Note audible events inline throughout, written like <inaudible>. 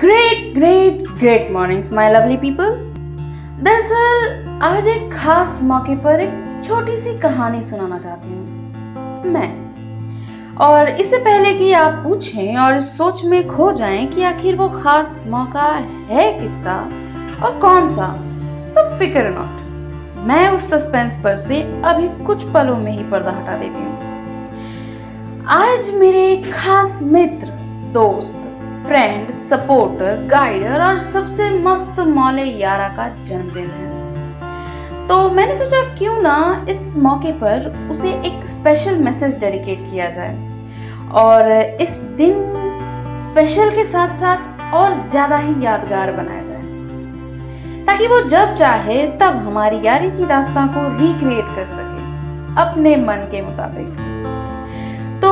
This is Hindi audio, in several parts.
Great great great mornings my lovely people दरअसल, आज एक खास मौके पर एक छोटी सी कहानी सुनाना चाहती हूँ। मैं। और इससे पहले कि आप पूछें और सोच में खो जाएँ कि आखिर वो खास मौका है किसका और कौन सा तो फ़िक्र नॉट मैं उस सस्पेंस पर से अभी कुछ पलों में ही पर्दा हटा देती हूँ। आज मेरे खास मित्र, दोस्त फ्रेंड सपोर्टर गाइडर और सबसे मस्त मौले यारा का जन्मदिन है। तो मैंने सोचा क्यों ना इस मौके पर उसे एक स्पेशल मैसेज डेडिकेट किया जाए। और इस दिन स्पेशल के साथ साथ और ज़्यादा ही यादगार बनाया जाए। ताकि वो जब चाहे तब हमारी यारी की दास्तां को रिक्रिएट कर सके अपने मन के मुताबिक। तो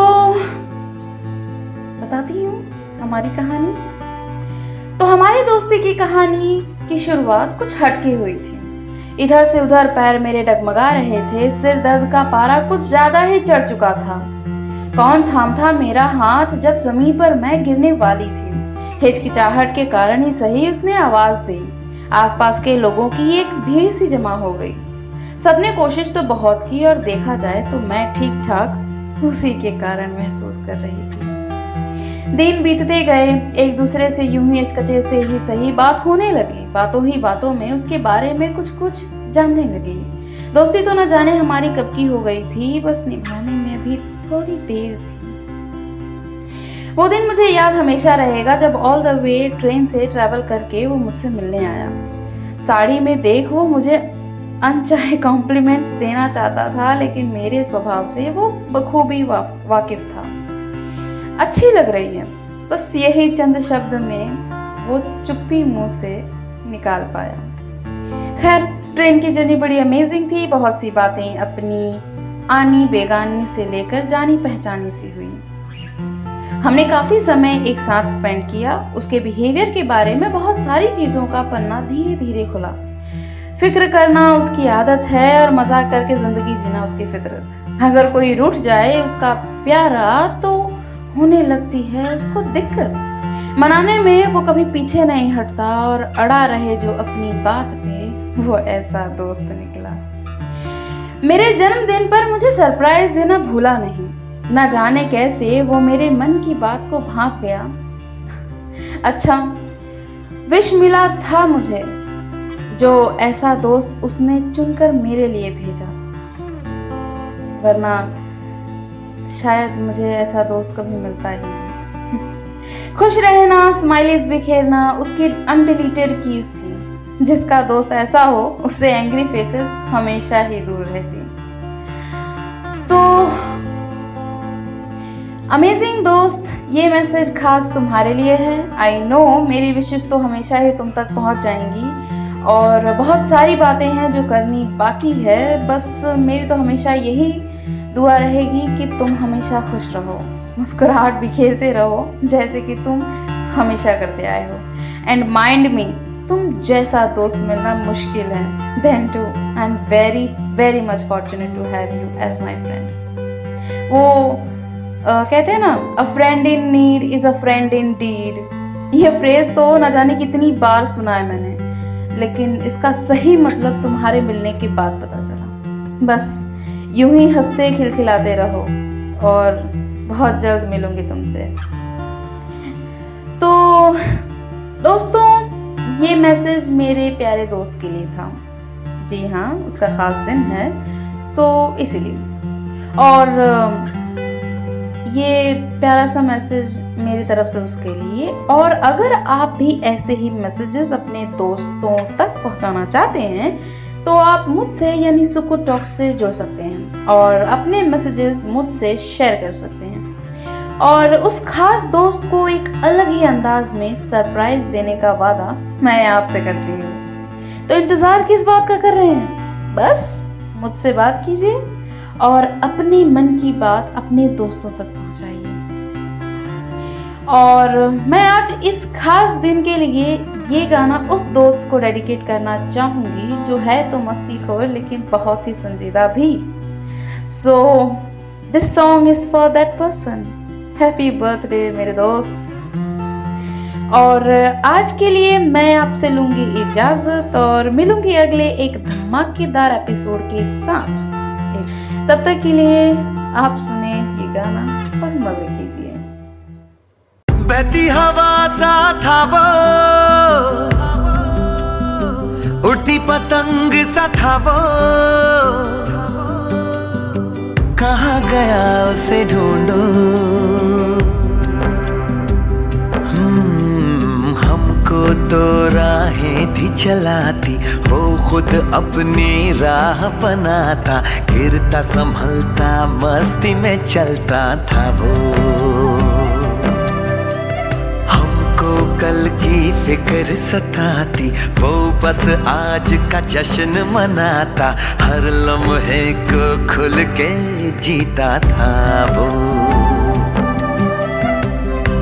बताती हूँ हमारी कहानी? तो हमारी दोस्ती की कहानी की शुरुआत कुछ हटके हुई थी। इधर से उधर पैर मेरे डगमगा रहे थे, सिर दर्द का पारा कुछ ज़्यादा ही चढ़ चुका था। कौन थाम था मेरा हाथ जब ज़मीन पर मैं गिरने वाली थी? हिचकिचाहट के कारण ही सही उसने आवाज़ दी। आसपास के लोगों की एक भीड़ सी जमा हो गई। सबने कोशिश तो बहुत की और देखा जाए तो मैं ठीक ठाक उसी के कारण महसूस कर रही थी। दिन बीतते गए, एक दूसरे से यूँ ही अचकचे से ही सही बात होने लगी। बातों ही बातों में उसके बारे में कुछ कुछ जानने लगी। दोस्ती तो न जाने हमारी कब की हो गई थी, बस निभाने में भी थोड़ी देर थी। वो दिन मुझे याद हमेशा रहेगा जब ऑल द वे ट्रेन से ट्रेवल करके वो मुझसे मिलने आया। साड़ी में देख वो मुझे अनचाहे कॉम्प्लीमेंट्स देना चाहता था, लेकिन मेरे स्वभाव से वो बखूबी वाकिफ था। अच्छी लग रही है। बस यही चंद शब्द में वो चुप्पी मुँह से निकाल पाया। खैर, ट्रेन की जर्नी बड़ी अमेजिंग थी। बहुत सी बातें अपनी आनी बेगानी से लेकर जानी पहचानी सी हुई। हमने काफ़ी समय एक साथ स्पेंड किया। उसके बिहेवियर के बारे में बहुत सारी चीज़ों का पन्ना धीरे धीरे खुला। फ़िक्र करना उसकी आदत है और मज़ाक करके ज़िंदगी जीना उसकी फितरत। अगर कोई रूठ जाए उसका प्यारा तो होने लगती है उसको दिक्कत। मनाने में वो कभी पीछे नहीं हटता और अड़ा रहे जो अपनी बात पे। वो ऐसा दोस्त निकला। मेरे जन्मदिन पर मुझे सरप्राइज़ देना भूला नहीं। न जाने कैसे वो मेरे मन की बात को भाप गया। अच्छा विश मिला था मुझे, जो ऐसा दोस्त उसने चुनकर मेरे लिए भेजा। वरना शायद मुझे ऐसा दोस्त कभी मिलता ही नहीं। <laughs> खुश रहना स्माइलीज बिखेरना उसकी अनडिलीटेड कीज थी। जिसका दोस्त ऐसा हो, उससे एंग्री फेसेस हमेशा ही दूर रहती। तो अमेजिंग दोस्त, ये मैसेज खास तुम्हारे लिए है। आई नो मेरी विशेष तो हमेशा ही तुम तक पहुँच जाएँगी। और बहुत सारी बातें हैं जो करनी बाकी है। बस मेरी तो हमेशा यही दुआ रहेगी कि तुम हमेशा खुश रहो मुस्कुराहट बिखेरते रहो जैसे कि तुम हमेशा करते आए हो। एंड माइंड में तुम जैसा दोस्त मिलना मुश्किल है। Then too I am very very much fortunate to have you as my friend वो uh, कहते हैं ना a friend in need is a friend in deed ये फ्रेज तो न जाने कितनी बार सुना है मैंने लेकिन इसका सही मतलब तुम्हारे मिलने के बाद पता चला। बस यूँ ही हँसते खिलखिलाते रहो और बहुत जल्द मिलूँगी तुमसे। तो दोस्तों, ये मैसेज मेरे प्यारे दोस्त के लिए था। जी हाँ उसका खास दिन है तो इसीलिए। और ये प्यारा सा मैसेज मेरी तरफ़ से उसके लिए। और अगर आप भी ऐसे ही मैसेजेस अपने दोस्तों तक पहुंचाना चाहते हैं तो आप मुझसे यानी सुकू टॉक्स से जुड़ सकते हैं। और अपने मैसेजेस मुझसे शेयर कर सकते हैं। और उस खास दोस्त को एक अलग ही अंदाज में सरप्राइज़ देने का वादा मैं आपसे करती हूँ। तो इंतज़ार किस बात का कर रहे हैं? बस मुझसे बात कीजिए और अपने मन की बात अपने दोस्तों तक पहुंचाइए। और मैं आज इस खास दिन के लिए ये गाना उस दोस्त को डेडिकेट करना चाहूँगी जो है तो मस्ती खोर लेकिन बहुत ही संजीदा भी। So this song is for that person happy birthday मेरे दोस्त. और आज के लिए मैं आपसे लूँगी इजाज़त और मिलूँगी अगले एक धमाकेदार एपिसोड के साथ. तब तक के लिए आप सुने ये गाना और मज़े कीजिए. बहती हवा सा था वो उड़ती पतंग सा था वो कहा गया उसे ढूंढो? हम्म, हमको तो राहें थी चलाती वो खुद अपनी राह बनाता गिरता संभलता मस्ती में चलता था वो। फ़िक्र सताती, वो बस आज का जश्न मनाता। हर लम्हे को खुल के जीता था वो।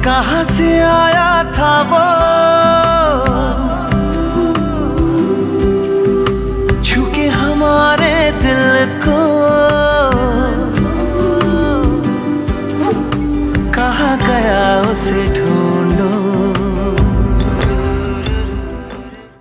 कहाँ से आया था वो? झुके हमारे